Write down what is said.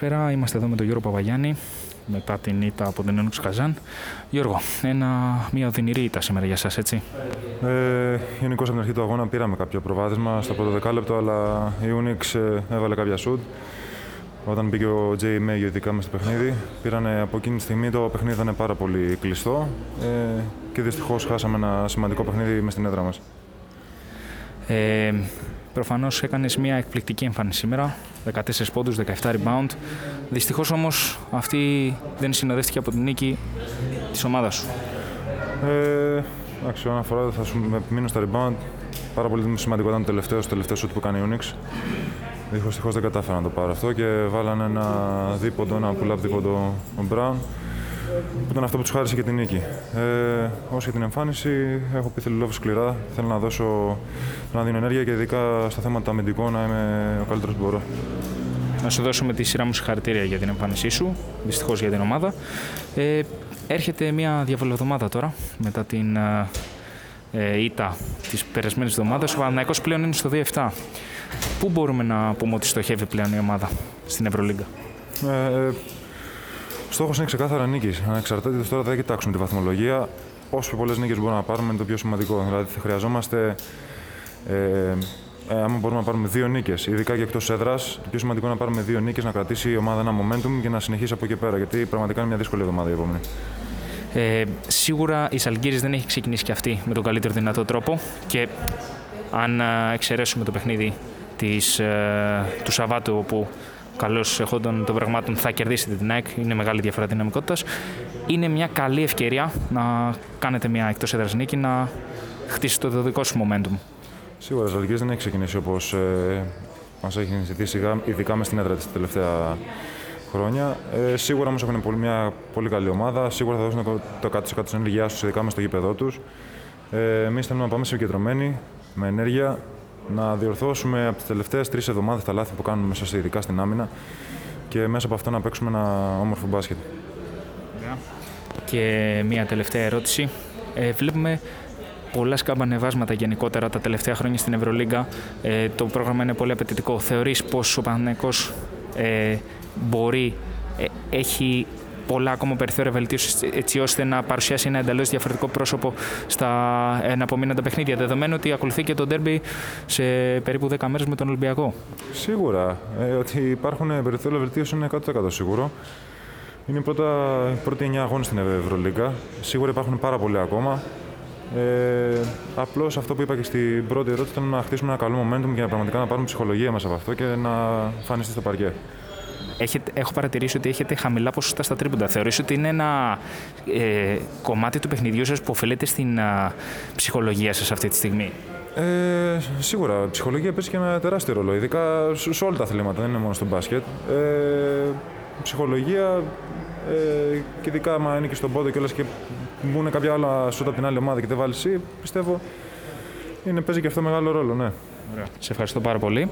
Καλησπέρα, είμαστε εδώ με τον Γιώργο Παπαγιάννη μετά την ήττα από την Ένωξη Καζάν. Γιώργο, ένα, μια οδυνηρή ήττα σήμερα για σας, έτσι. Ε, Γενικώς από την αρχή του αγώνα πήραμε κάποιο προβάδισμα στο πρώτο δεκάλεπτο, αλλά η Unix ε, έβαλε κάποια σουτ. Όταν μπήκε ο Τζέι Μέγιο ειδικά μέσα στο παιχνίδι, πήρανε από εκείνη τη στιγμή το παιχνίδι ήταν πάρα πολύ κλειστό ε, και δυστυχώς χάσαμε ένα σημαντικό παιχνίδι μες στην έδρα μας. Ε, Προφανώς έκανες μια εκπληκτική εμφάνιση σήμερα. 14 πόντους, 17 rebound. Δυστυχώς όμως αυτή δεν συνοδεύτηκε από την νίκη της ομάδας σου. Ε, εντάξει, όσον αφορά θα σου μείνω στα rebound. Πάρα πολύ σημαντικό ήταν το τελευταίο, το τελευταίο shoot που κάνει η Unix. Δυστυχώς δεν κατάφερα να το πάρω αυτό και βάλανε ένα δίποντο, ένα pull-up δίποντο ο Brown που ήταν αυτό που τους χάρισε και την νίκη. Ε, όσο για την εμφάνιση, έχω πει θέλω σκληρά. Θέλω να δώσω να δίνω ενέργεια και ειδικά στα θέματα αμυντικών να είμαι ο καλύτερος που μπορώ. Να σου δώσουμε τη σειρά μου συγχαρητήρια για την εμφάνισή σου, δυστυχώς για την ομάδα. Ε, έρχεται μια διαβολοδομάδα τώρα μετά την ε, ήττα της περασμένης εβδομάδας. Ο Παναναϊκός πλέον είναι στο 2-7. Πού μπορούμε να πούμε ότι στοχεύει πλέον η ομάδα στην Ευρωλίγκα; Ε, Στόχος είναι ξεκάθαρα νίκης. Ανεξαρτήτως τώρα δεν κοιτάξουμε τη βαθμολογία. Όσο πιο πολλές νίκες μπορούμε να πάρουμε είναι το πιο σημαντικό. Δηλαδή χρειαζόμαστε. Ε, ε, άμα μπορούμε να πάρουμε δύο νίκες, ειδικά και εκτός έδρας, το πιο σημαντικό είναι να πάρουμε δύο νίκες, να κρατήσει η ομάδα ένα momentum και να συνεχίσει από εκεί πέρα. Γιατί πραγματικά είναι μια δύσκολη εβδομάδα η επόμενη. Ε, σίγουρα η Σαλγκύρης δεν έχει ξεκινήσει και αυτή με τον καλύτερο δυνατό τρόπο και αν εξαιρέσουμε το παιχνίδι της, ε, του Σαββάτου όπου καλώς εχόντων των πραγμάτων θα κερδίσετε την ΑΕΚ. Είναι μεγάλη διαφορά δυναμικότητας. Είναι μια καλή ευκαιρία να κάνετε μια εκτός έδρας νίκη, να χτίσετε το δικό σου momentum. Σίγουρα, ο δεν έχει ξεκινήσει όπως ε, μας έχει ζητήσει, ειδικά μες στην έδρα της τελευταία χρόνια. Ε, σίγουρα όμως έχουν πολύ, μια πολύ καλή ομάδα. Σίγουρα θα δώσουν το 100% τη ενέργειά τους, ειδικά μες στο γήπεδό τους. Ε, Εμείς θέλουμε να πάμε συγκεντρωμένοι, με ενέργεια, να διορθώσουμε από τις τελευταίες τρεις εβδομάδες τα λάθη που κάνουμε μέσα ειδικά στην άμυνα και μέσα από αυτό να παίξουμε ένα όμορφο μπάσκετ. Και μια τελευταία ερώτηση. Ε, βλέπουμε πολλά σκαμπανεβάσματα γενικότερα τα τελευταία χρόνια στην Ευρωλίγκα. Ε, το πρόγραμμα είναι πολύ απαιτητικό. Θεωρείς πως ο Παναθηναϊκός ε, μπορεί, ε, έχει πολλά ακόμα περιθώρια βελτίωσης έτσι ώστε να παρουσιάσει ένα εντελώς διαφορετικό πρόσωπο στα εναπομείνοντα παιχνίδια. Δεδομένου ότι ακολουθεί και το ντέρμπι σε περίπου 10 μέρες με τον Ολυμπιακό. Σίγουρα. Ε, ότι υπάρχουν περιθώρια βελτίωσης είναι 100% σίγουρο. Είναι η πρώτα, πρώτη 9 αγώνες στην Ευρωλίγκα. Σίγουρα υπάρχουν πάρα πολλοί ακόμα. Ε, Απλώς αυτό που είπα και στην πρώτη ερώτηση ήταν να χτίσουμε ένα καλό momentum και να πραγματικά να πάρουμε ψυχολογία μέσα από αυτό και να φανιστεί στο παρκέ έχετε, έχω παρατηρήσει ότι έχετε χαμηλά ποσοστά στα τρίποντα. Θεωρείς ότι είναι ένα ε, κομμάτι του παιχνιδιού σας που οφείλεται στην ψυχολογία σας αυτή τη στιγμή; Ε, σίγουρα. Η ψυχολογία παίζει και ένα τεράστιο ρόλο, ειδικά σε όλα τα αθλήματα, δεν είναι μόνο στο μπάσκετ. Ε, ψυχολογία ε, και ειδικά άμα είναι και στον πόντο και όλες και μπουν κάποια άλλα σούτα από την άλλη ομάδα και δεν βάλεις εσύ, πιστεύω είναι, παίζει και αυτό μεγάλο ρόλο, ναι. Ωραία. Σε ευχαριστώ πάρα πολύ.